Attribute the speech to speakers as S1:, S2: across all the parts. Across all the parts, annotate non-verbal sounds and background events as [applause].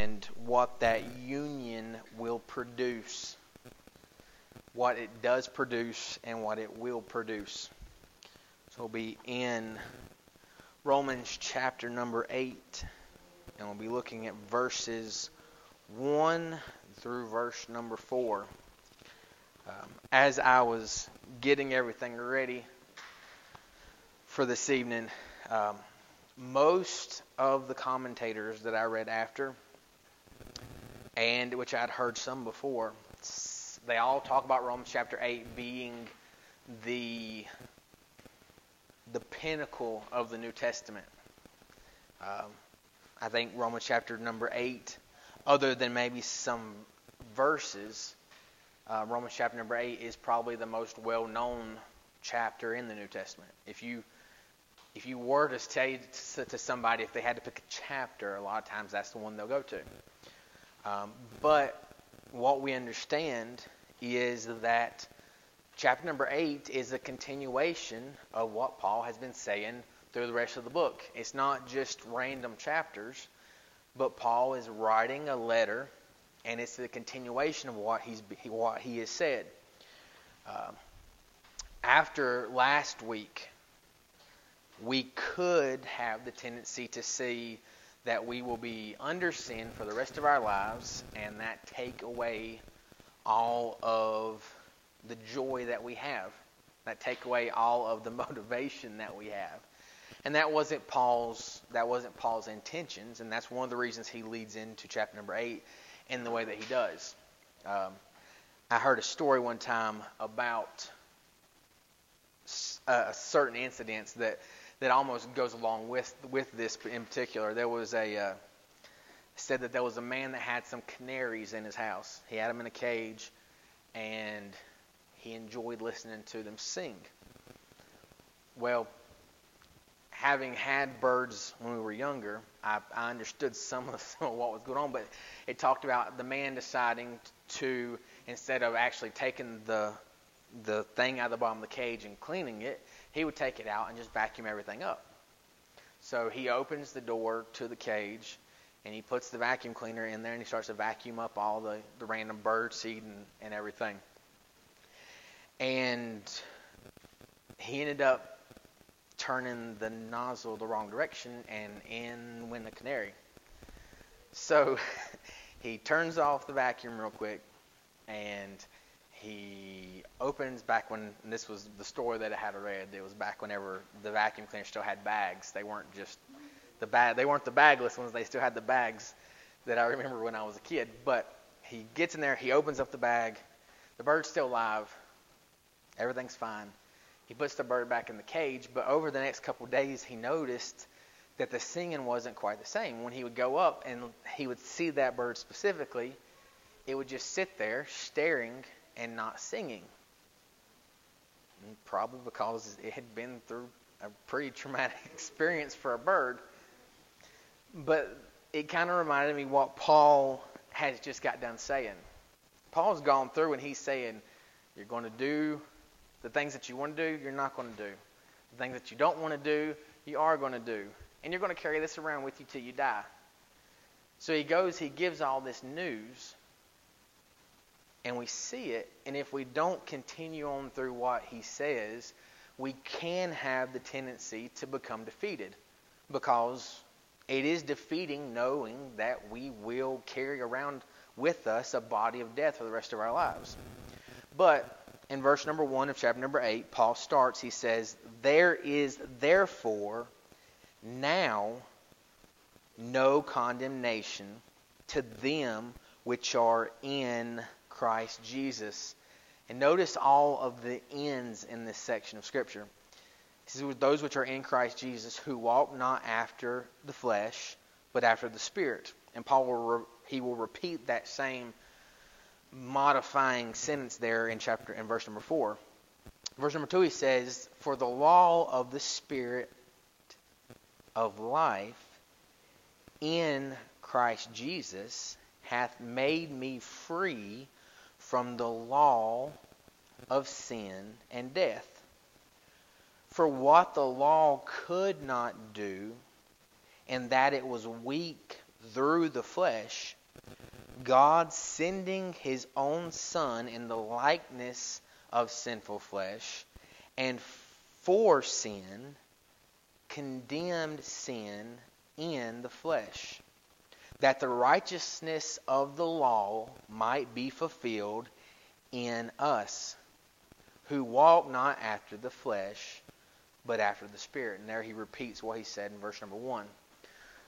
S1: and what that union will produce. What it does produce and what it will produce. So we'll be in Romans chapter number 8, and we'll be looking at verses 1 through verse number 4. Um, as I was getting everything ready for this evening, um, most of the commentators that I read after, and which I'd heard some before, they all talk about Romans chapter 8 being the the pinnacle of the New Testament. Um, I think Romans chapter number 8, other than maybe some verses, uh, Romans chapter number 8 is probably the most well known chapter in the New Testament. If you if you were to say to somebody if they had to pick a chapter, a lot of times that's the one they'll go to. Um, but what we understand is that chapter number 8 is a continuation of what Paul has been saying through the rest of the book. It's not just random chapters, but Paul is writing a letter, and it's the continuation of what he's what he has said. Uh, after last week, we could have the tendency to see that we will be under sin for the rest of our lives, and that take away all of the joy that we have, that take away all of the [laughs] motivation that we have. And that wasn't Paul's that wasn't Paul's intentions, and that's one of the reasons he leads into chapter number eight in the way that he does. Um, I heard a story one time about a certain incidents that that almost goes along with with this in particular. There was a uh, said that there was a man that had some canaries in his house. He had them in a cage, and he enjoyed listening to them sing. Well, having had birds when we were younger, I, I understood some of, [laughs] some of what was going on. But it talked about the man deciding to instead of actually taking the the thing out of the bottom of the cage and cleaning it, he would take it out and just vacuum everything up. So he opens the door to the cage and he puts the vacuum cleaner in there and he starts to vacuum up all the, the random bird seed and, and everything. And he ended up turning the nozzle the wrong direction and in went the canary. So [laughs] he turns off the vacuum real quick and he opens back when this was the story that I had read. It was back whenever the vacuum cleaner still had bags. They weren't just the bag. They weren't the bagless ones. They still had the bags that I remember when I was a kid. But he gets in there. He opens up the bag. The bird's still alive. Everything's fine. He puts the bird back in the cage. But over the next couple days, he noticed that the singing wasn't quite the same. When he would go up and he would see that bird specifically, it would just sit there staring and not singing. Probably because it had been through a pretty traumatic [laughs] experience for a bird. But it kind of reminded me what Paul has just got done saying. Paul's gone through and he's saying, You're going to do the things that you want to do, you're not going to do. The things that you don't want to do, you are going to do. And you're going to carry this around with you till you die. So he goes, he gives all this news and we see it, and if we don't continue on through what he says, we can have the tendency to become defeated because it is defeating knowing that we will carry around with us a body of death for the rest of our lives. But in verse number 1 of chapter number 8, Paul starts, he says, There is therefore now no condemnation to them which are in Jesus. And notice all of the ends in this section of Scripture. He says, Those which are in Christ Jesus, who walk not after the flesh, but after the Spirit. And Paul will re- he will repeat that same modifying sentence there in chapter in verse number four. Verse number two, he says, "For the law of the Spirit of life in Christ Jesus hath made me free from the law of sin and death. For what the law could not do, and that it was weak through the flesh, God sending his own Son in the likeness of sinful flesh, and for sin, condemned sin in the flesh, that the righteousness of the law might be fulfilled in us, who walk not after the flesh, but after the Spirit. And there he repeats what he said in verse number 1.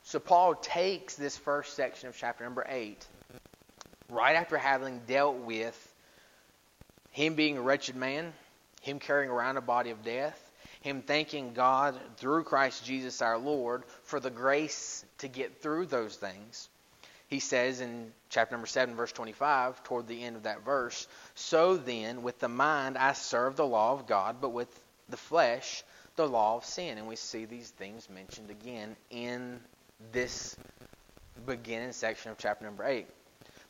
S1: So Paul takes this first section of chapter number 8, right after having dealt with him being a wretched man, him carrying around a body of death, him thanking God through Christ Jesus our Lord for the grace to get through those things. He says in chapter number 7, verse 25, toward the end of that verse, So then, with the mind I serve the law of God, but with the flesh, the law of sin. And we see these things mentioned again in this beginning section of chapter number 8.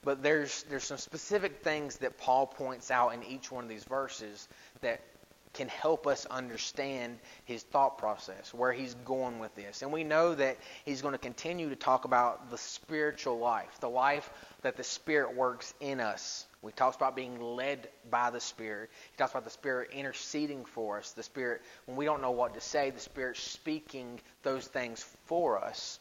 S1: But there's there's some specific things that Paul points out in each one of these verses that can help us understand his thought process, where he's going with this. And we know that he's going to continue to talk about the spiritual life, the life that the Spirit works in us. We talks about being led by the Spirit. He talks about the Spirit interceding for us, the Spirit, when we don't know what to say, the Spirit speaking those things for us.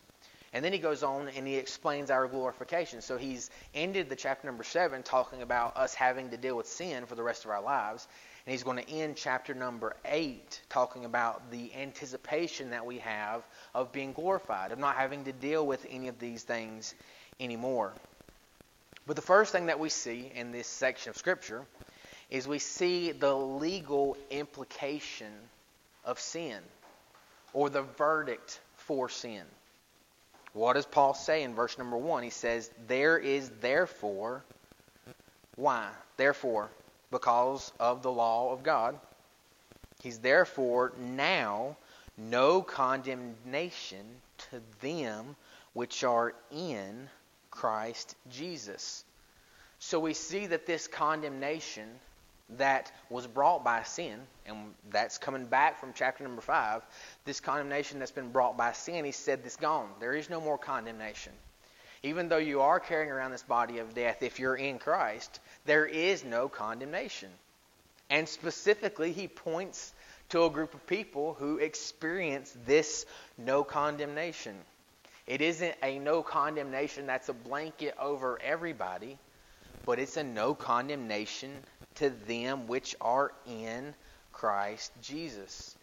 S1: And then he goes on and he explains our glorification. So he's ended the chapter number seven talking about us having to deal with sin for the rest of our lives. And he's going to end chapter number eight talking about the anticipation that we have of being glorified, of not having to deal with any of these things anymore. But the first thing that we see in this section of Scripture is we see the legal implication of sin or the verdict for sin. What does Paul say in verse number one? He says, There is therefore, why? Therefore, because of the law of God, he's therefore now no condemnation to them which are in Christ Jesus. So we see that this condemnation that was brought by sin, and that's coming back from chapter number 5, this condemnation that's been brought by sin, he said this gone. There is no more condemnation. Even though you are carrying around this body of death, if you're in Christ, there is no condemnation. And specifically, he points to a group of people who experience this no condemnation. It isn't a no condemnation that's a blanket over everybody, but it's a no condemnation to them which are in Christ Jesus.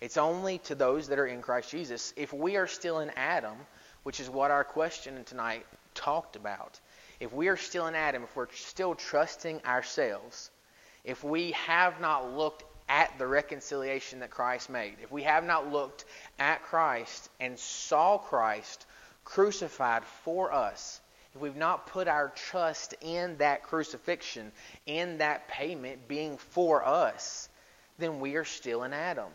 S1: It's only to those that are in Christ Jesus. If we are still in Adam, which is what our question tonight talked about, if we are still in Adam, if we're still trusting ourselves, if we have not looked at the reconciliation that Christ made, if we have not looked at Christ and saw Christ crucified for us, if we've not put our trust in that crucifixion, in that payment being for us, then we are still in Adam.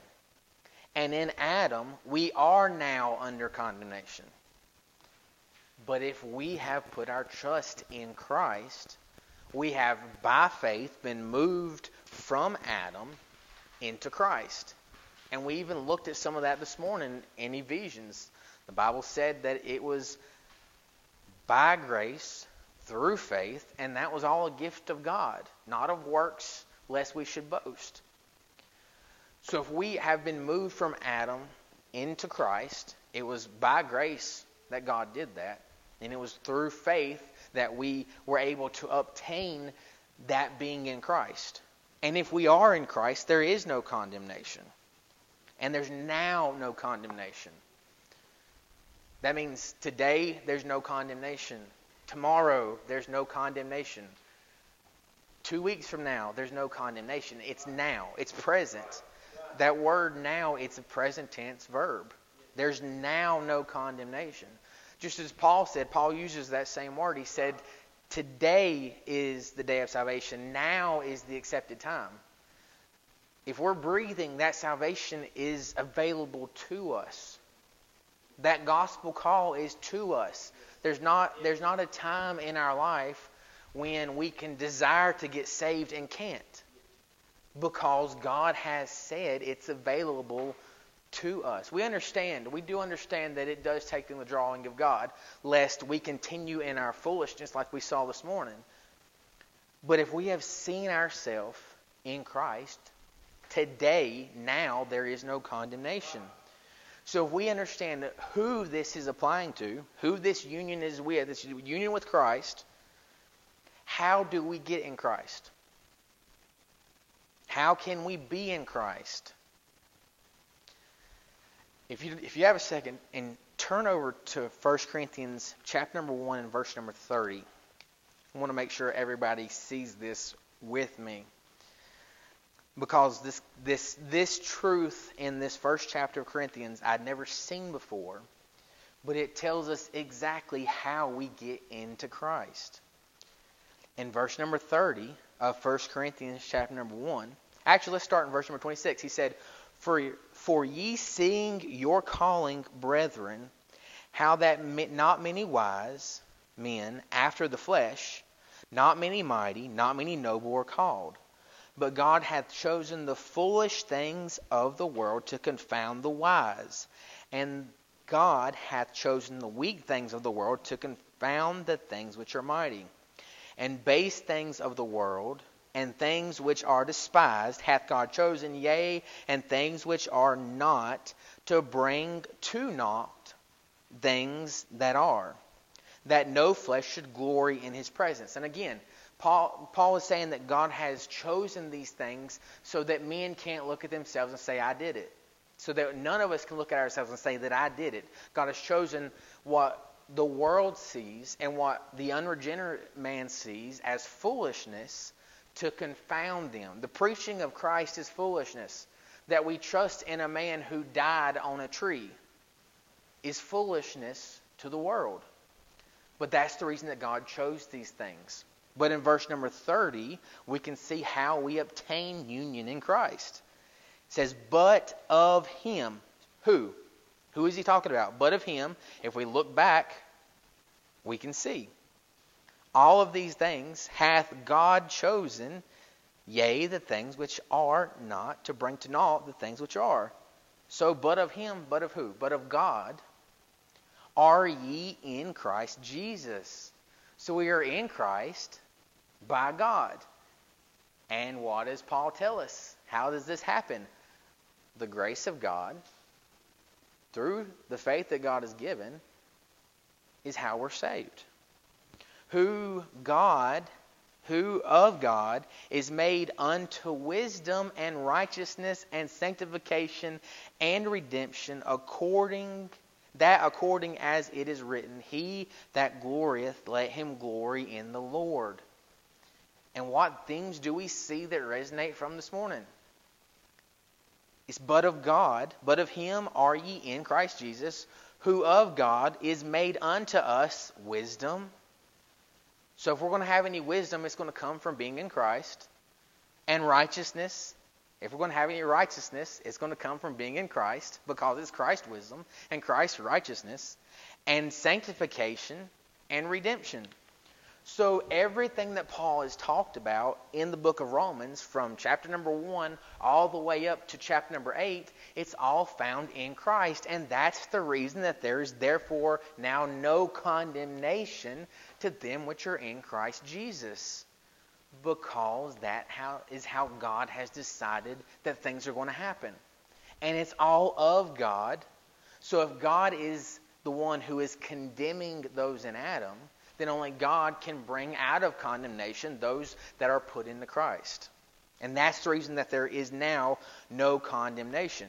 S1: And in Adam, we are now under condemnation. But if we have put our trust in Christ, we have by faith been moved from Adam into Christ. And we even looked at some of that this morning in Ephesians. The Bible said that it was by grace through faith, and that was all a gift of God, not of works, lest we should boast. So if we have been moved from Adam into Christ, it was by grace that God did that. And it was through faith that we were able to obtain that being in Christ. And if we are in Christ, there is no condemnation. And there's now no condemnation. That means today there's no condemnation. Tomorrow there's no condemnation. Two weeks from now there's no condemnation. It's now, it's present. That word now, it's a present tense verb. There's now no condemnation. Just as Paul said, Paul uses that same word. He said, Today is the day of salvation. Now is the accepted time. If we're breathing, that salvation is available to us. That gospel call is to us. There's not, there's not a time in our life when we can desire to get saved and can't. Because God has said it's available to us. We understand, we do understand that it does take the drawing of God, lest we continue in our foolishness like we saw this morning. But if we have seen ourselves in Christ, today, now, there is no condemnation. So if we understand who this is applying to, who this union is with, this union with Christ, how do we get in Christ? How can we be in Christ? If you, if you have a second and turn over to 1 Corinthians chapter number 1 and verse number 30. I want to make sure everybody sees this with me. Because this, this, this truth in this first chapter of Corinthians I'd never seen before, but it tells us exactly how we get into Christ. In verse number 30 of 1 Corinthians chapter number 1, actually let's start in verse number 26. He said, For for ye seeing your calling, brethren, how that not many wise men after the flesh, not many mighty, not many noble are called. But God hath chosen the foolish things of the world to confound the wise. And God hath chosen the weak things of the world to confound the things which are mighty. And base things of the world and things which are despised hath God chosen, yea, and things which are not, to bring to naught things that are, that no flesh should glory in his presence. And again, Paul, Paul is saying that God has chosen these things so that men can't look at themselves and say, I did it. So that none of us can look at ourselves and say that I did it. God has chosen what the world sees and what the unregenerate man sees as foolishness to confound them. The preaching of Christ is foolishness. That we trust in a man who died on a tree is foolishness to the world. But that's the reason that God chose these things. But in verse number 30, we can see how we obtain union in Christ. It says, But of him. Who? Who is he talking about? But of him. If we look back, we can see. All of these things hath God chosen, yea, the things which are not, to bring to naught the things which are. So, but of him, but of who? But of God, are ye in Christ Jesus. So we are in Christ by God. And what does Paul tell us? How does this happen? The grace of God, through the faith that God has given, is how we're saved who God, who of God, is made unto wisdom and righteousness and sanctification and redemption according that according as it is written, He that glorieth, let him glory in the Lord. And what things do we see that resonate from this morning? It's but of God, but of him are ye in Christ Jesus, who of God is made unto us wisdom so if we're going to have any wisdom, it's going to come from being in Christ. And righteousness, if we're going to have any righteousness, it's going to come from being in Christ because it's Christ's wisdom and Christ's righteousness. And sanctification and redemption. So everything that Paul has talked about in the book of Romans, from chapter number 1 all the way up to chapter number 8, it's all found in Christ. And that's the reason that there is therefore now no condemnation to them which are in Christ Jesus. Because that how, is how God has decided that things are going to happen. And it's all of God. So if God is the one who is condemning those in Adam, then only God can bring out of condemnation those that are put into Christ. And that's the reason that there is now no condemnation.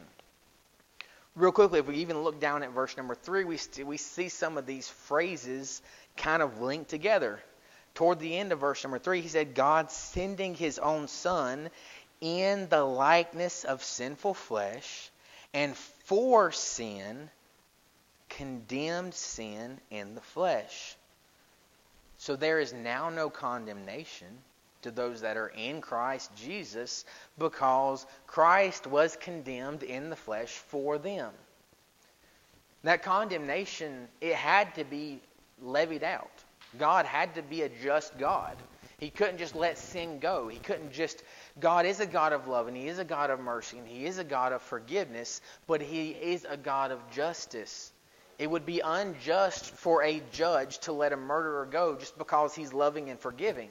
S1: Real quickly, if we even look down at verse number 3, we, st- we see some of these phrases kind of linked together. Toward the end of verse number 3, he said, God sending his own Son in the likeness of sinful flesh, and for sin, condemned sin in the flesh so there is now no condemnation to those that are in Christ Jesus because Christ was condemned in the flesh for them. That condemnation, it had to be levied out. God had to be a just God. He couldn't just let sin go. He couldn't just. God is a God of love and He is a God of mercy and He is a God of forgiveness, but He is a God of justice. It would be unjust for a judge to let a murderer go just because he's loving and forgiving.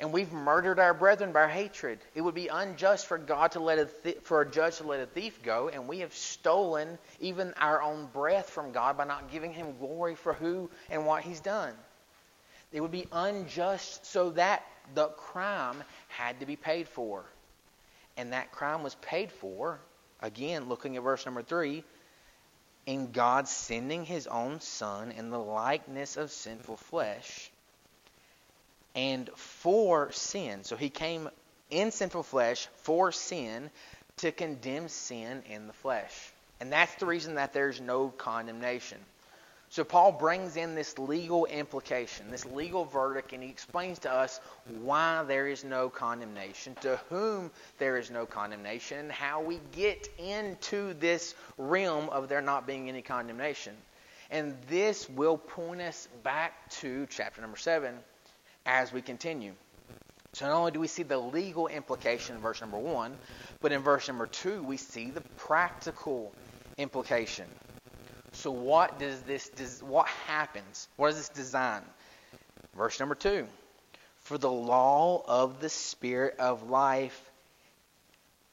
S1: And we've murdered our brethren by hatred. It would be unjust for God to let a th- for a judge to let a thief go, and we have stolen even our own breath from God by not giving Him glory for who and what He's done. It would be unjust, so that the crime had to be paid for, and that crime was paid for. Again, looking at verse number three, in God sending his own Son in the likeness of sinful flesh and for sin. So he came in sinful flesh for sin to condemn sin in the flesh. And that's the reason that there's no condemnation. So Paul brings in this legal implication, this legal verdict, and he explains to us why there is no condemnation, to whom there is no condemnation, and how we get into this realm of there not being any condemnation. And this will point us back to chapter number 7 as we continue. So not only do we see the legal implication in verse number 1, but in verse number 2 we see the practical implication. So what does this what happens? What is this design? Verse number 2. For the law of the spirit of life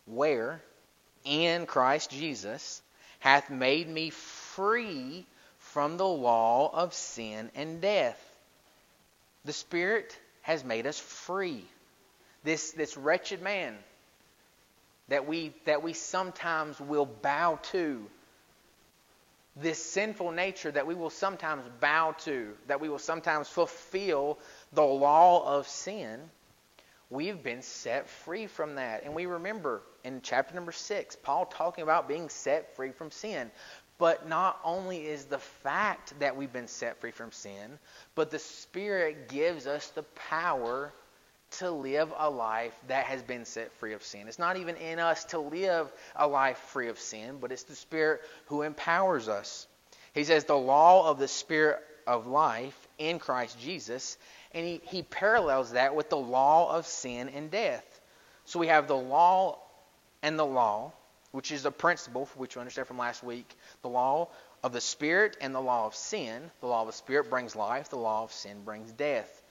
S1: where in Christ Jesus hath made me free from the law of sin and death. The spirit has made us free. This this wretched man that we that we sometimes will bow to this sinful nature that we will sometimes bow to, that we will sometimes fulfill the law of sin, we've been set free from that. And we remember in chapter number 6, Paul talking about being set free from sin. But not only is the fact that we've been set free from sin, but the Spirit gives us the power to live a life that has been set free of sin. It's not even in us to live a life free of sin, but it's the Spirit who empowers us. He says the law of the Spirit of life in Christ Jesus, and he, he parallels that with the law of sin and death. So we have the law and the law, which is a principle for which we understand from last week. The law of the Spirit and the law of sin. The law of the Spirit brings life, the law of sin brings death.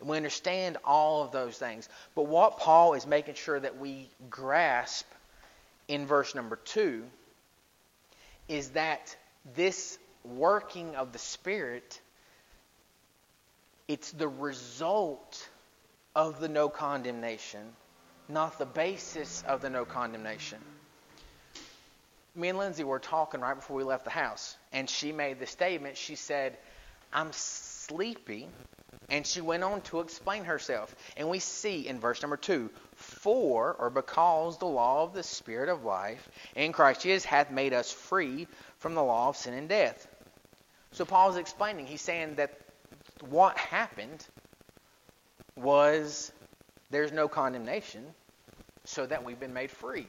S1: And We understand all of those things. But what Paul is making sure that we grasp in verse number 2 is that this working of the Spirit, it's the result of the no condemnation, not the basis of the no condemnation. Me and Lindsay were talking right before we left the house, and she made the statement. She said, I'm sleepy and she went on to explain herself. And we see in verse number 2 For, or because the law of the Spirit of life in Christ Jesus hath made us free from the law of sin and death. So Paul's explaining, he's saying that what happened was there's no condemnation, so that we've been made free.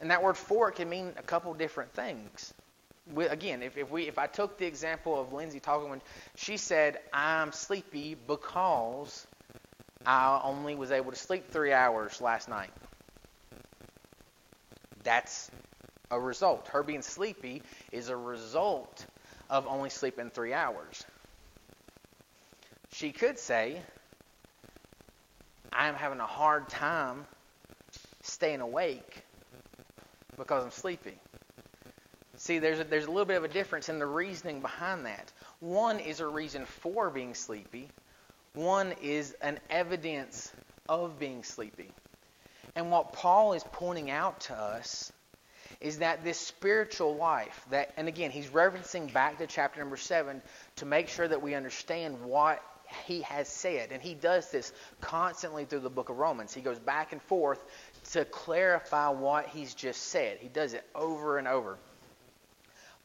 S1: And that word for can mean a couple different things we, again, if, if we if I took the example of Lindsay talking when she said I'm sleepy because I only was able to sleep three hours last night. That's a result. Her being sleepy is a result of only sleeping three hours. She could say, I am having a hard time staying awake because I'm sleepy. See, there's a, there's a little bit of a difference in the reasoning behind that. One is a reason for being sleepy. One is an evidence of being sleepy. And what Paul is pointing out to us is that this spiritual life that and again he's referencing back to chapter number 7 to make sure that we understand what he has said and he does this constantly through the book of Romans he goes back and forth to clarify what he's just said he does it over and over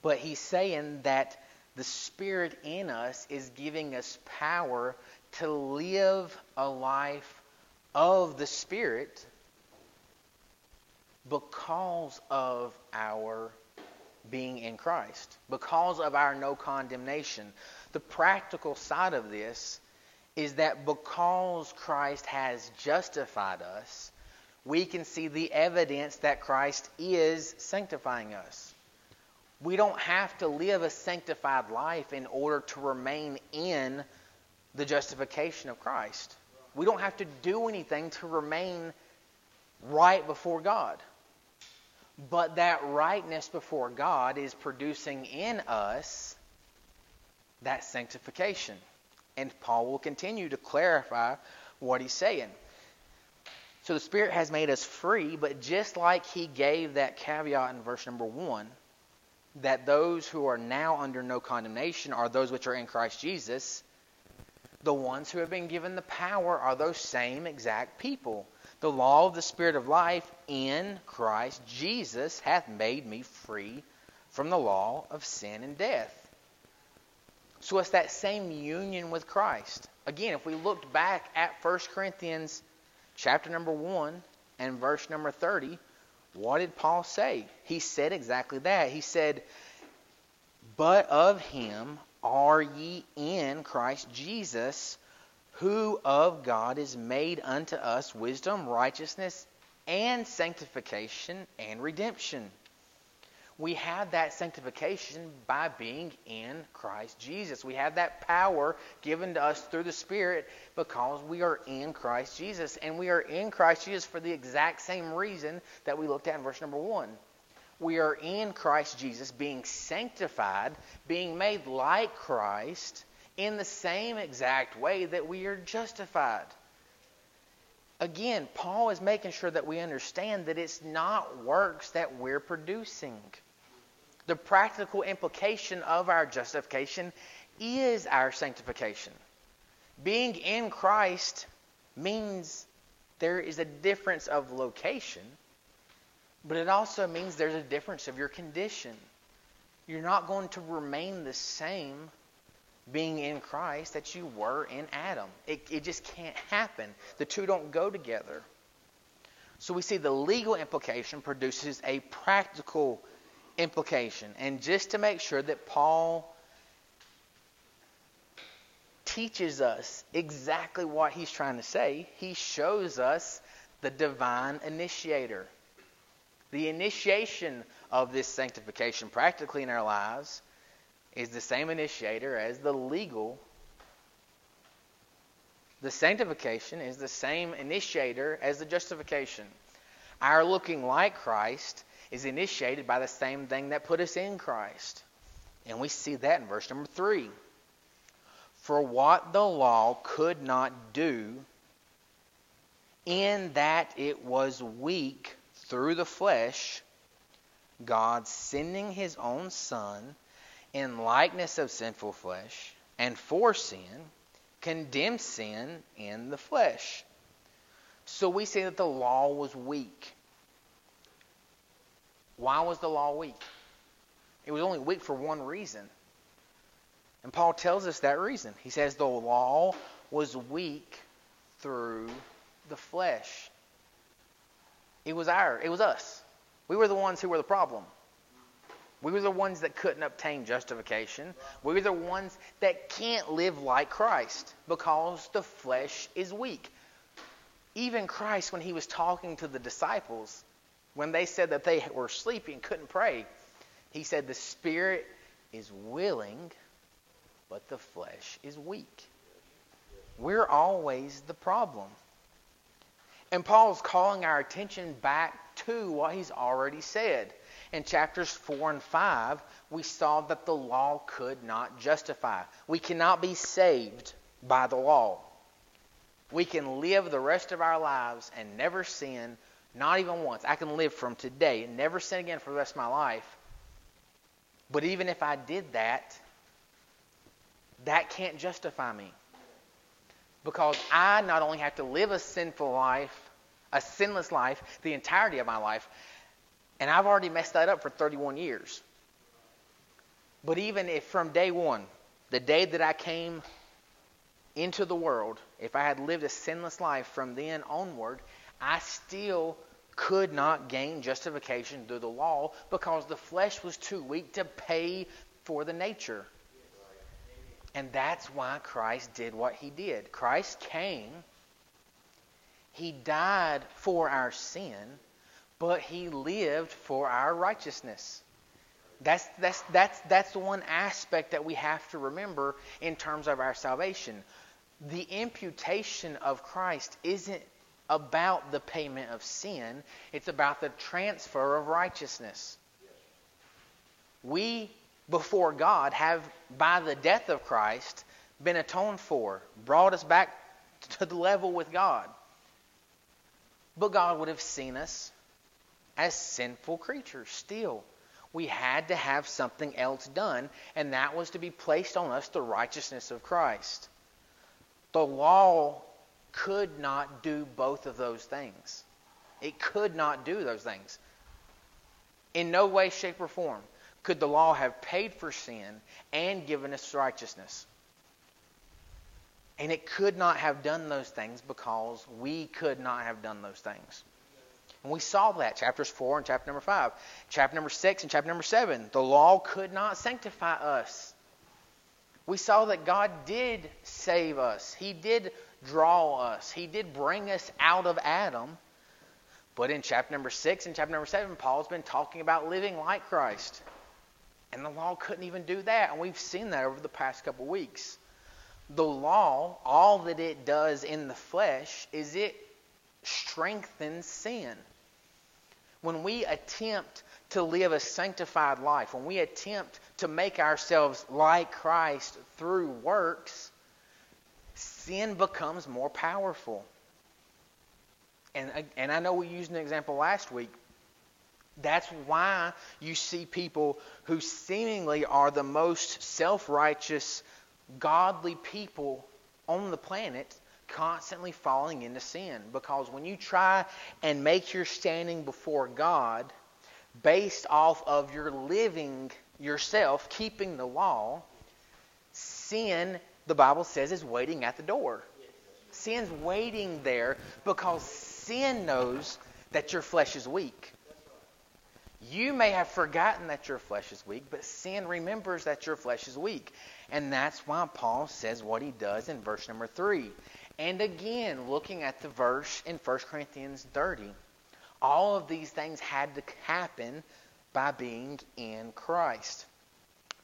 S1: but he's saying that the Spirit in us is giving us power to live a life of the Spirit because of our being in Christ, because of our no condemnation. The practical side of this is that because Christ has justified us, we can see the evidence that Christ is sanctifying us. We don't have to live a sanctified life in order to remain in the justification of Christ. We don't have to do anything to remain right before God. But that rightness before God is producing in us that sanctification. And Paul will continue to clarify what he's saying. So the Spirit has made us free, but just like he gave that caveat in verse number one, that those who are now under no condemnation are those which are in Christ Jesus, the ones who have been given the power are those same exact people. The law of the Spirit of life in Christ Jesus hath made me free from the law of sin and death. So it's that same union with Christ. Again, if we looked back at 1 Corinthians chapter number 1 and verse number 30, what did Paul say? He said exactly that. He said, But of him are ye in Christ Jesus, who of God is made unto us wisdom, righteousness, and sanctification and redemption we have that sanctification by being in Christ Jesus. We have that power given to us through the Spirit because we are in Christ Jesus. And we are in Christ Jesus for the exact same reason that we looked at in verse number 1. We are in Christ Jesus, being sanctified, being made like Christ in the same exact way that we are justified. Again, Paul is making sure that we understand that it's not works that we're producing the practical implication of our justification is our sanctification. Being in Christ means there is a difference of location, but it also means there's a difference of your condition. You're not going to remain the same being in Christ that you were in Adam. It, it just can't happen. The two don't go together. So we see the legal implication produces a practical implication. And just to make sure that Paul teaches us exactly what he's trying to say, he shows us the divine initiator. The initiation of this sanctification practically in our lives is the same initiator as the legal. The sanctification is the same initiator as the justification. Our looking like Christ is initiated by the same thing that put us in Christ. And we see that in verse number 3. For what the law could not do, in that it was weak through the flesh, God sending his own Son in likeness of sinful flesh, and for sin, condemned sin in the flesh. So we see that the law was weak. Why was the law weak? It was only weak for one reason. And Paul tells us that reason. He says the law was weak through the flesh. It was our, it was us. We were the ones who were the problem. We were the ones that couldn't obtain justification. We were the ones that can't live like Christ because the flesh is weak. Even Christ, when he was talking to the disciples, when they said that they were sleepy and couldn't pray, he said, The spirit is willing, but the flesh is weak. We're always the problem. And Paul's calling our attention back to what he's already said. In chapters 4 and 5, we saw that the law could not justify. We cannot be saved by the law. We can live the rest of our lives and never sin not even once. I can live from today and never sin again for the rest of my life. But even if I did that, that can't justify me. Because I not only have to live a sinful life, a sinless life, the entirety of my life, and I've already messed that up for 31 years. But even if from day one, the day that I came into the world, if I had lived a sinless life from then onward, I still could not gain justification through the law because the flesh was too weak to pay for the nature. And that's why Christ did what he did. Christ came, he died for our sin, but he lived for our righteousness. That's, that's, that's, that's the one aspect that we have to remember in terms of our salvation. The imputation of Christ isn't about the payment of sin, it's about the transfer of righteousness. We, before God, have, by the death of Christ, been atoned for, brought us back to the level with God. But God would have seen us as sinful creatures still. We had to have something else done, and that was to be placed on us the righteousness of Christ. The law could not do both of those things. It could not do those things. In no way, shape, or form could the law have paid for sin and given us righteousness. And it could not have done those things because we could not have done those things. And we saw that, chapters 4 and chapter number 5. Chapter number 6 and chapter number 7. The law could not sanctify us. We saw that God did save us, He did draw us, He did bring us out of Adam. But in chapter number 6 and chapter number 7, Paul's been talking about living like Christ. And the law couldn't even do that. And we've seen that over the past couple weeks. The law, all that it does in the flesh is it strengthens sin. When we attempt to live a sanctified life, when we attempt to make ourselves like Christ through works, sin becomes more powerful. And, and I know we used an example last week. That's why you see people who seemingly are the most self righteous, godly people on the planet constantly falling into sin. Because when you try and make your standing before God based off of your living yourself, keeping the law, sin, the Bible says, is waiting at the door. Sin's waiting there because sin knows that your flesh is weak. You may have forgotten that your flesh is weak, but sin remembers that your flesh is weak. And that's why Paul says what he does in verse number 3. And again, looking at the verse in 1 Corinthians 30, all of these things had to happen by being in Christ.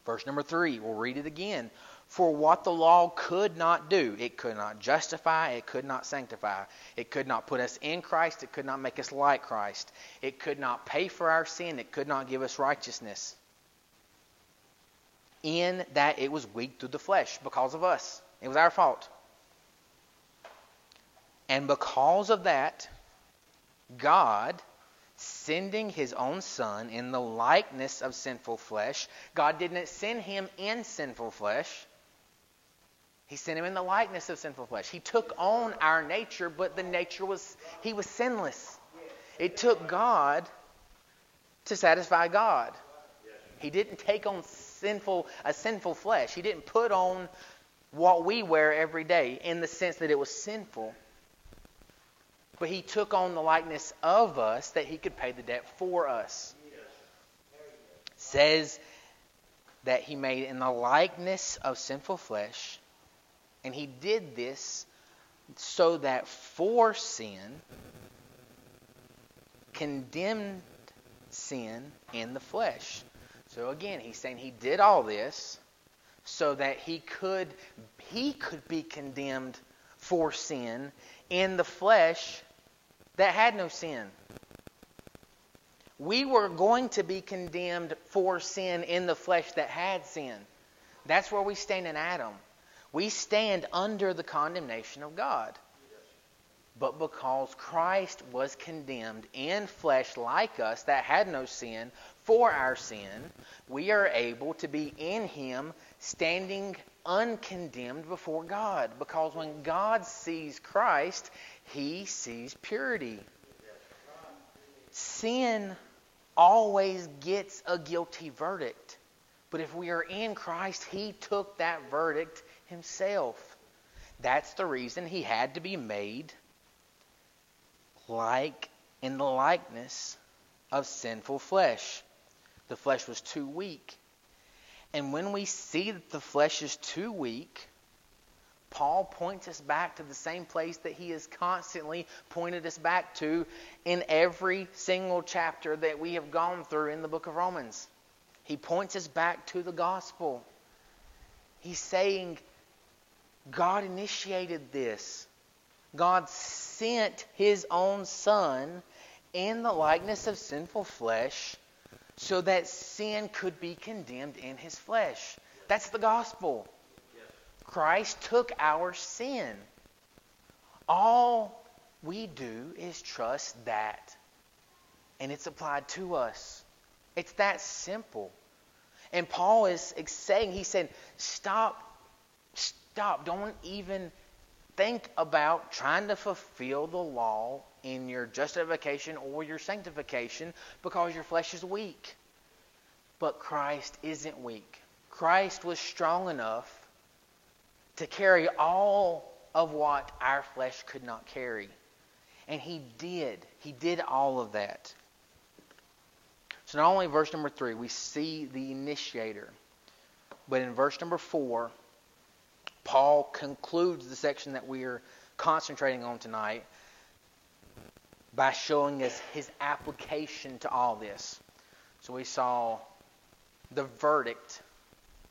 S1: Verse number 3, we'll read it again. For what the law could not do, it could not justify, it could not sanctify, it could not put us in Christ, it could not make us like Christ, it could not pay for our sin, it could not give us righteousness. In that it was weak through the flesh because of us. It was our fault. And because of that, God, sending his own son in the likeness of sinful flesh, God didn't send him in sinful flesh. He sent him in the likeness of sinful flesh. He took on our nature, but the nature was, he was sinless. It took God to satisfy God. He didn't take on sinful, a sinful flesh. He didn't put on what we wear every day in the sense that it was sinful. But he took on the likeness of us that he could pay the debt for us. Says that he made in the likeness of sinful flesh, and he did this so that for sin, condemned sin in the flesh. So again, he's saying he did all this so that he could he could be condemned for sin in the flesh that had no sin. We were going to be condemned for sin in the flesh that had sin. That's where we stand in Adam. We stand under the condemnation of God. But because Christ was condemned in flesh like us that had no sin for our sin, we are able to be in Him standing uncondemned before God. Because when God sees Christ, he sees purity. Sin always gets a guilty verdict. But if we are in Christ, He took that verdict Himself. That's the reason He had to be made like in the likeness of sinful flesh. The flesh was too weak. And when we see that the flesh is too weak, Paul points us back to the same place that he has constantly pointed us back to in every single chapter that we have gone through in the book of Romans. He points us back to the gospel. He's saying, God initiated this. God sent his own Son in the likeness of sinful flesh so that sin could be condemned in his flesh. That's the gospel. Christ took our sin. All we do is trust that, and it's applied to us. It's that simple. And Paul is saying, he said, stop, stop. Don't even think about trying to fulfill the law in your justification or your sanctification because your flesh is weak. But Christ isn't weak. Christ was strong enough to carry all of what our flesh could not carry. And he did. He did all of that. So not only verse number three, we see the initiator, but in verse number four, Paul concludes the section that we are concentrating on tonight by showing us his application to all this. So we saw the verdict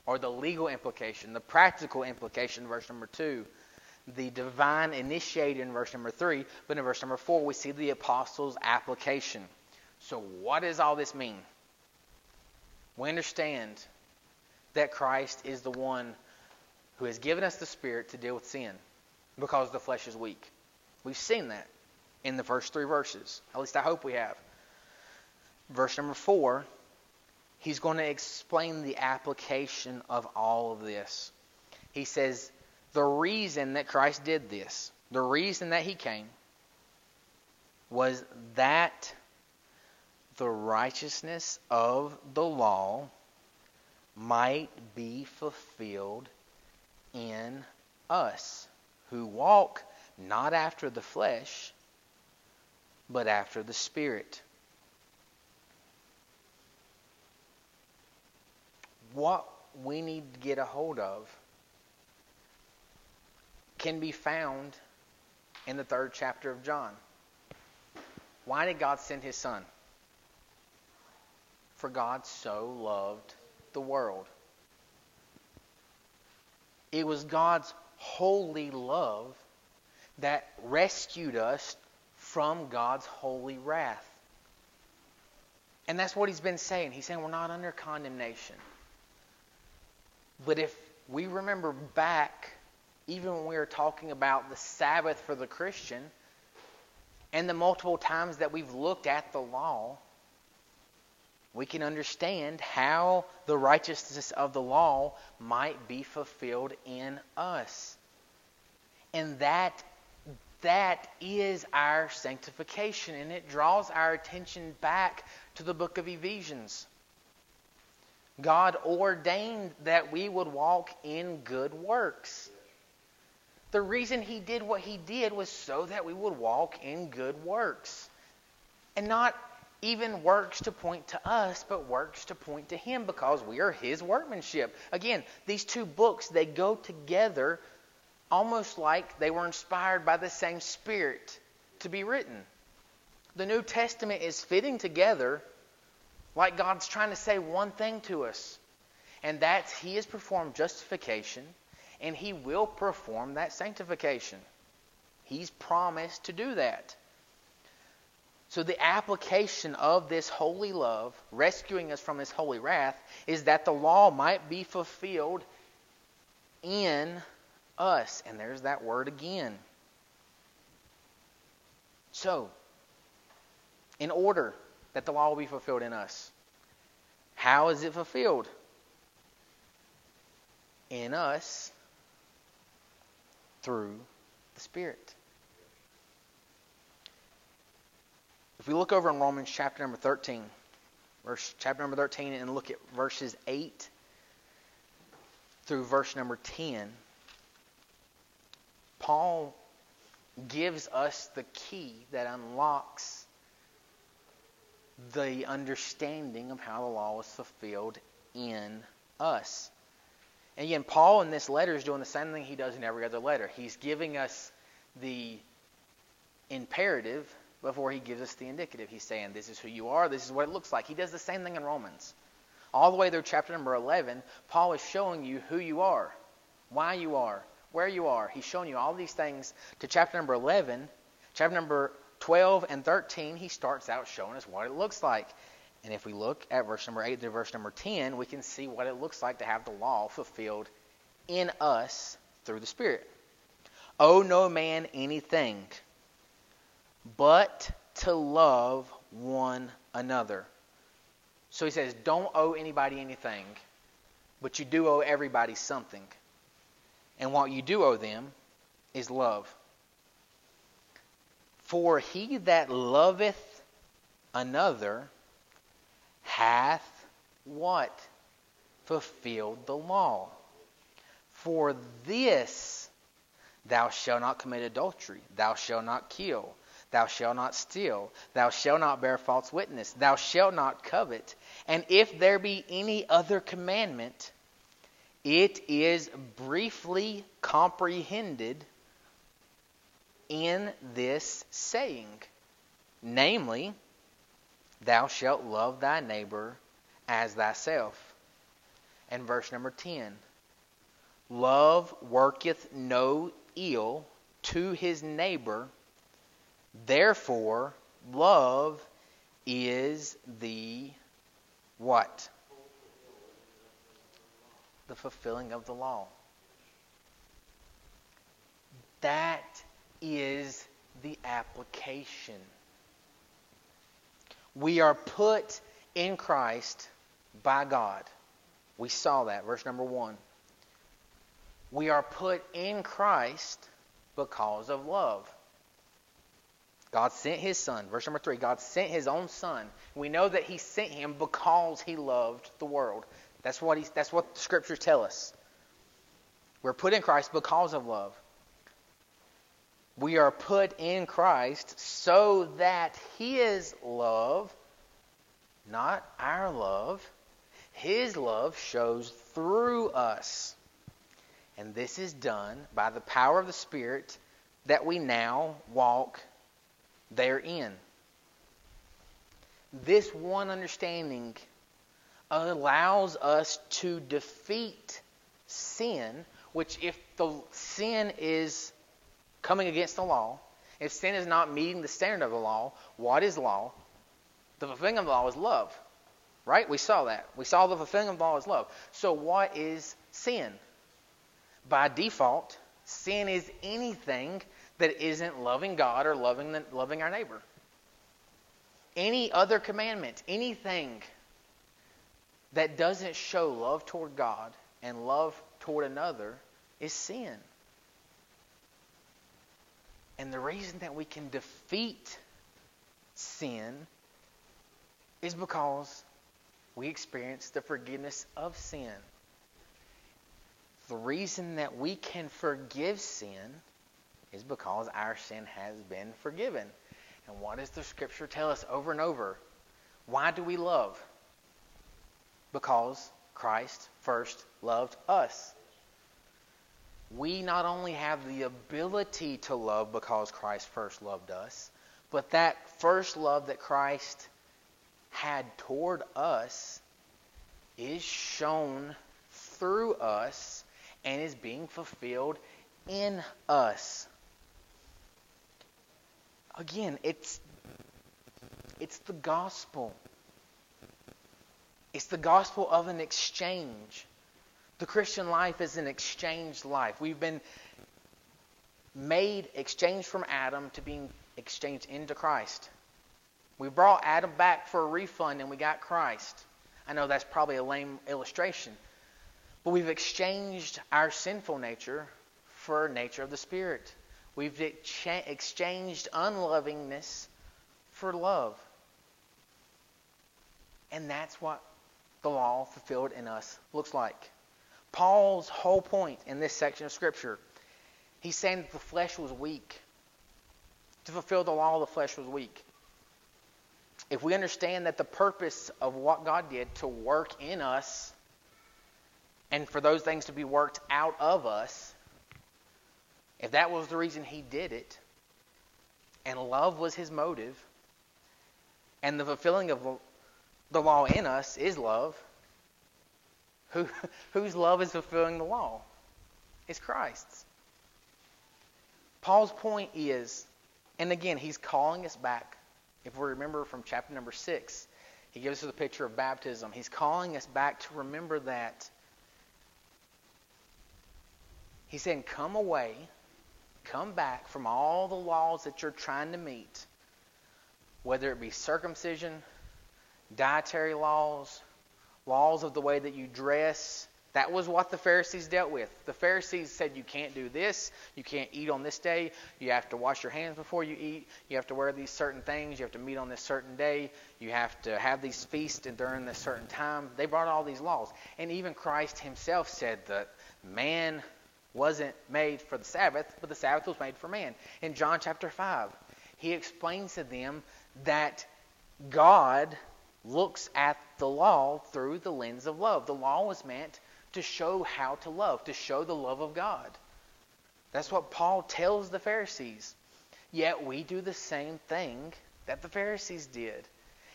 S1: or the legal implication, the practical implication, verse number two, the divine initiated in verse number three, but in verse number four, we see the apostles' application. So, what does all this mean? We understand that Christ is the one who has given us the Spirit to deal with sin because the flesh is weak. We've seen that in the first three verses. At least I hope we have. Verse number four he's going to explain the application of all of this. He says, the reason that Christ did this, the reason that he came, was that the righteousness of the law might be fulfilled in us who walk not after the flesh, but after the Spirit. what we need to get a hold of can be found in the third chapter of John. Why did God send his son? For God so loved the world. It was God's holy love that rescued us from God's holy wrath. And that's what he's been saying. He's saying we're not under condemnation. But if we remember back, even when we were talking about the Sabbath for the Christian, and the multiple times that we've looked at the law, we can understand how the righteousness of the law might be fulfilled in us. And that that is our sanctification and it draws our attention back to the book of Ephesians. God ordained that we would walk in good works. The reason He did what He did was so that we would walk in good works. And not even works to point to us, but works to point to Him because we are His workmanship. Again, these two books, they go together almost like they were inspired by the same Spirit to be written. The New Testament is fitting together like God's trying to say one thing to us, and that's He has performed justification, and He will perform that sanctification. He's promised to do that. So, the application of this holy love, rescuing us from His holy wrath, is that the law might be fulfilled in us. And there's that word again. So, in order that the law will be fulfilled in us. How is it fulfilled? In us through the Spirit. If we look over in Romans chapter number 13, verse chapter number 13 and look at verses 8 through verse number 10, Paul gives us the key that unlocks the understanding of how the law was fulfilled in us. And again, Paul in this letter is doing the same thing he does in every other letter. He's giving us the imperative before he gives us the indicative. He's saying, This is who you are, this is what it looks like. He does the same thing in Romans. All the way through chapter number 11, Paul is showing you who you are, why you are, where you are. He's showing you all these things to chapter number 11. Chapter number 12 and 13, he starts out showing us what it looks like. And if we look at verse number 8 to verse number 10, we can see what it looks like to have the law fulfilled in us through the Spirit. Owe no man anything but to love one another. So he says, don't owe anybody anything, but you do owe everybody something. And what you do owe them is love. For he that loveth another hath what? Fulfilled the law. For this thou shalt not commit adultery, thou shalt not kill, thou shalt not steal, thou shalt not bear false witness, thou shalt not covet. And if there be any other commandment, it is briefly comprehended in this saying, namely, Thou shalt love thy neighbor as thyself. And verse number 10 Love worketh no ill to his neighbor, therefore, love is the what? The fulfilling of the law. That is the application. We are put in Christ by God. We saw that, verse number one. We are put in Christ because of love. God sent his son. Verse number three God sent his own son. We know that he sent him because he loved the world. That's what, he, that's what the scriptures tell us. We're put in Christ because of love. We are put in Christ so that His love, not our love, His love shows through us. And this is done by the power of the Spirit that we now walk therein. This one understanding allows us to defeat sin, which, if the sin is coming against the law, if sin is not meeting the standard of the law, what is law? The fulfilling of the law is love. Right? We saw that. We saw the fulfilling of the law is love. So what is sin? By default, sin is anything that isn't loving God or loving the, loving our neighbor. Any other commandment, anything that doesn't show love toward God and love toward another is sin. And the reason that we can defeat sin is because we experience the forgiveness of sin. The reason that we can forgive sin is because our sin has been forgiven. And what does the scripture tell us over and over? Why do we love? Because Christ first loved us we not only have the ability to love because Christ first loved us, but that first love that Christ had toward us is shown through us and is being fulfilled in us. Again, it's it's the gospel. It's the gospel of an exchange. The Christian life is an exchanged life. We've been made exchanged from Adam to being exchanged into Christ. We brought Adam back for a refund and we got Christ. I know that's probably a lame illustration, but we've exchanged our sinful nature for nature of the Spirit. We've exchanged unlovingness for love. And that's what the law fulfilled in us looks like. Paul's whole point in this section of Scripture, he's saying that the flesh was weak. To fulfill the law, the flesh was weak. If we understand that the purpose of what God did to work in us and for those things to be worked out of us, if that was the reason he did it, and love was his motive, and the fulfilling of the law in us is love, who, [laughs] whose love is fulfilling the law? It's Christ's. Paul's point is, and again, he's calling us back. If we remember from chapter number six, he gives us a picture of baptism. He's calling us back to remember that. He's saying, Come away, come back from all the laws that you're trying to meet, whether it be circumcision, dietary laws, laws of the way that you dress. That was what the Pharisees dealt with. The Pharisees said you can't do this, you can't eat on this day, you have to wash your hands before you eat, you have to wear these certain things, you have to meet on this certain day, you have to have these feasts during this certain time. They brought all these laws. And even Christ himself said that man wasn't made for the Sabbath, but the Sabbath was made for man. In John chapter 5, he explains to them that God looks at the law through the lens of love. The law was meant to show how to love, to show the love of God. That's what Paul tells the Pharisees. Yet we do the same thing that the Pharisees did.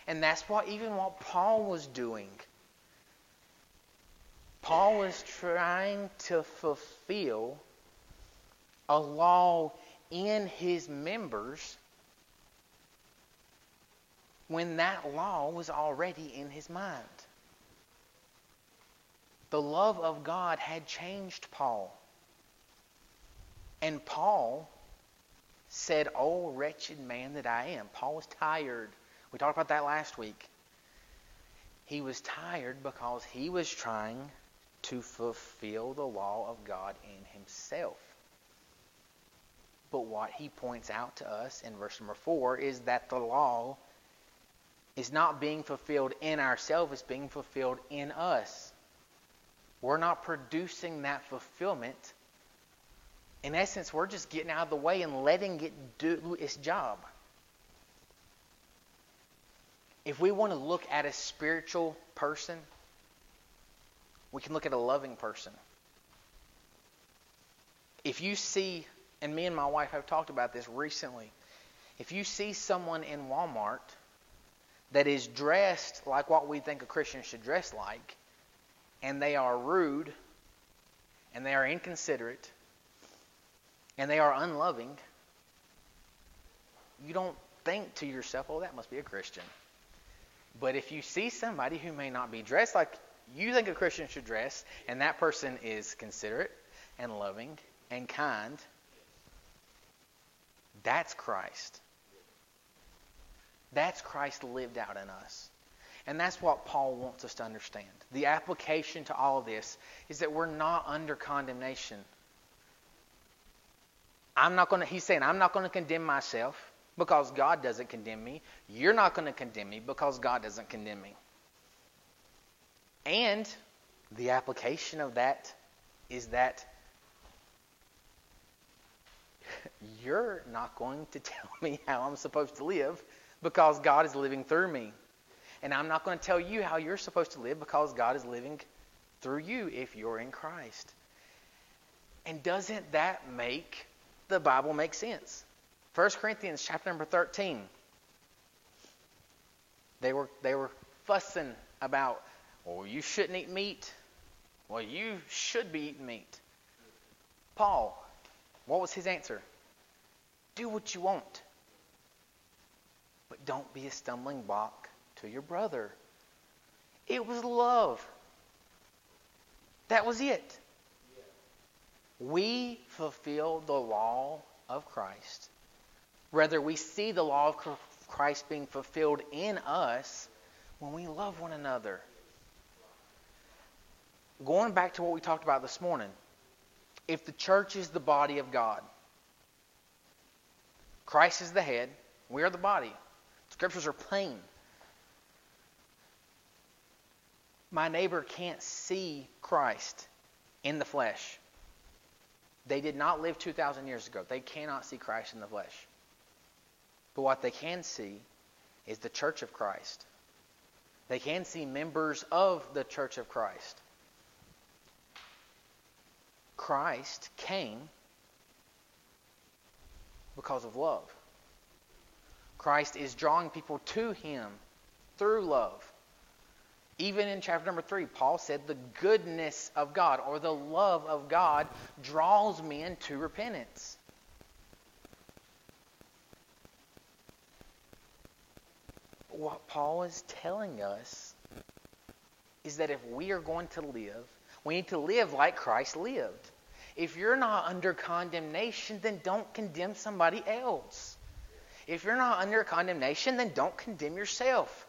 S1: And that's what even what Paul was doing. Paul was trying to fulfill a law in his members when that law was already in his mind. The love of God had changed Paul. And Paul said, Oh, wretched man that I am. Paul was tired. We talked about that last week. He was tired because he was trying to fulfill the law of God in himself. But what he points out to us in verse number 4 is that the law is not being fulfilled in ourselves, it's being fulfilled in us. We're not producing that fulfillment. In essence, we're just getting out of the way and letting it do its job. If we want to look at a spiritual person, we can look at a loving person. If you see, and me and my wife have talked about this recently, if you see someone in Walmart that is dressed like what we think a Christian should dress like, and they are rude, and they are inconsiderate, and they are unloving, you don't think to yourself, oh, that must be a Christian. But if you see somebody who may not be dressed like you think a Christian should dress, and that person is considerate and loving and kind, that's Christ. That's Christ lived out in us. And that's what Paul wants us to understand. The application to all of this is that we're not under condemnation. I'm not going to, he's saying, I'm not going to condemn myself because God doesn't condemn me. You're not going to condemn me because God doesn't condemn me. And the application of that is that [laughs] you're not going to [laughs] tell me how I'm supposed to live because God is living through me. And I'm not going to tell you how you're supposed to live because God is living through you if you're in Christ. And doesn't that make the Bible make sense? 1 Corinthians chapter number 13. They were they were fussing about, you shouldn't eat meat. Well, you should be eating meat. Paul, what was his answer? Do what you want. But don't be a stumbling block to your brother. It was love. That was it. We fulfill the law of Christ. Rather, we see the law of Christ being fulfilled in us when we love one another. Going back to what we talked about this morning, if the church is the body of God, Christ is the head, we are the body. Scriptures are plain. My neighbor can't see Christ in the flesh. They did not live 2,000 years ago. They cannot see Christ in the flesh. But what they can see is the church of Christ. They can see members of the church of Christ. Christ came because of love. Christ is drawing people to him through love. Even in chapter number 3, Paul said the goodness of God or the love of God draws men to repentance. What Paul is telling us is that if we are going to live, we need to live like Christ lived. If you're not under condemnation, then don't condemn somebody else. If you're not under condemnation, then don't condemn yourself.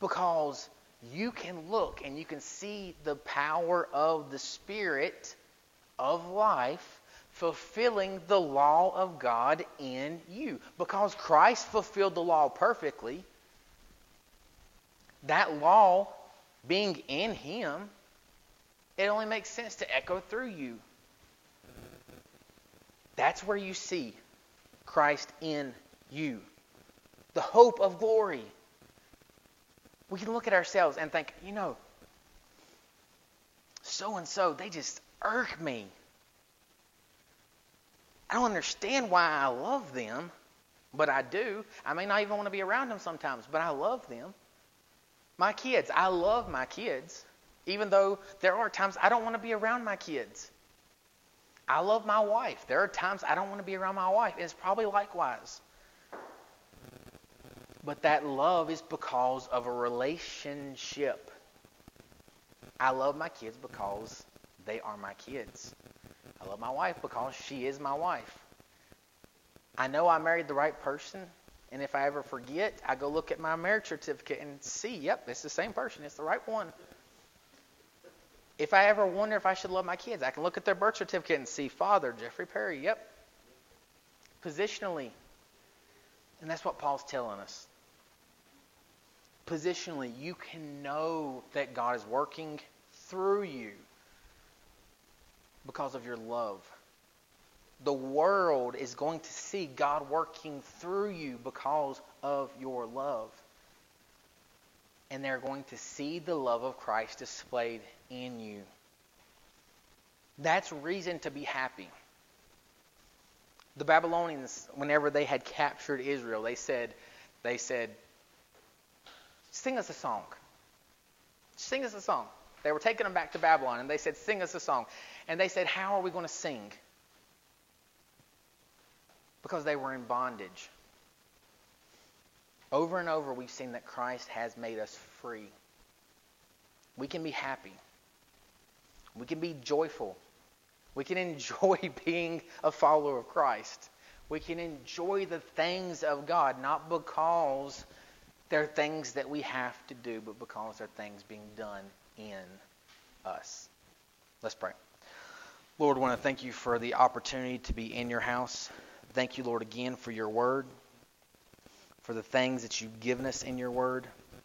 S1: Because you can look and you can see the power of the Spirit of life fulfilling the law of God in you. Because Christ fulfilled the law perfectly, that law being in Him it only makes sense to echo through you. That's where you see Christ in you. The hope of glory. We can look at ourselves and think, you know, so and so, they just irk me. I don't understand why I love them, but I do. I may not even want to be around them sometimes, but I love them. My kids, I love my kids even though there are times I don't want to be around my kids. I love my wife. There are times I don't want to be around my wife. It's probably likewise. But that love is because of a relationship. I love my kids because they are my kids. I love my wife because she is my wife. I know I married the right person, and if I ever forget, I go look at my marriage certificate and see, yep, it's the same person. It's the right one. If I ever wonder if I should love my kids, I can look at their birth certificate and see Father Jeffrey Perry. Yep. Positionally. And that's what Paul's telling us. Positionally, you can know that God is working through you because of your love. The world is going to see God working through you because of your love. And they're going to see the love of Christ displayed in you. That's reason to be happy. The Babylonians, whenever they had captured Israel, they said, they said, sing us a song. Sing us a song. They were taking them back to Babylon, and they said, sing us a song. And they said, how are we going to sing? Because they were in bondage. Over and over, we've seen that Christ has made us free. We can be happy. We can be joyful. We can [laughs] enjoy being a follower of Christ. We can enjoy the things of God, not because they're things that we have to do, but because they're things being done in us. Let's pray. Lord, I want to thank you for the opportunity to be in your house. Thank you, Lord, again for your word, for the things that you've given us in your word.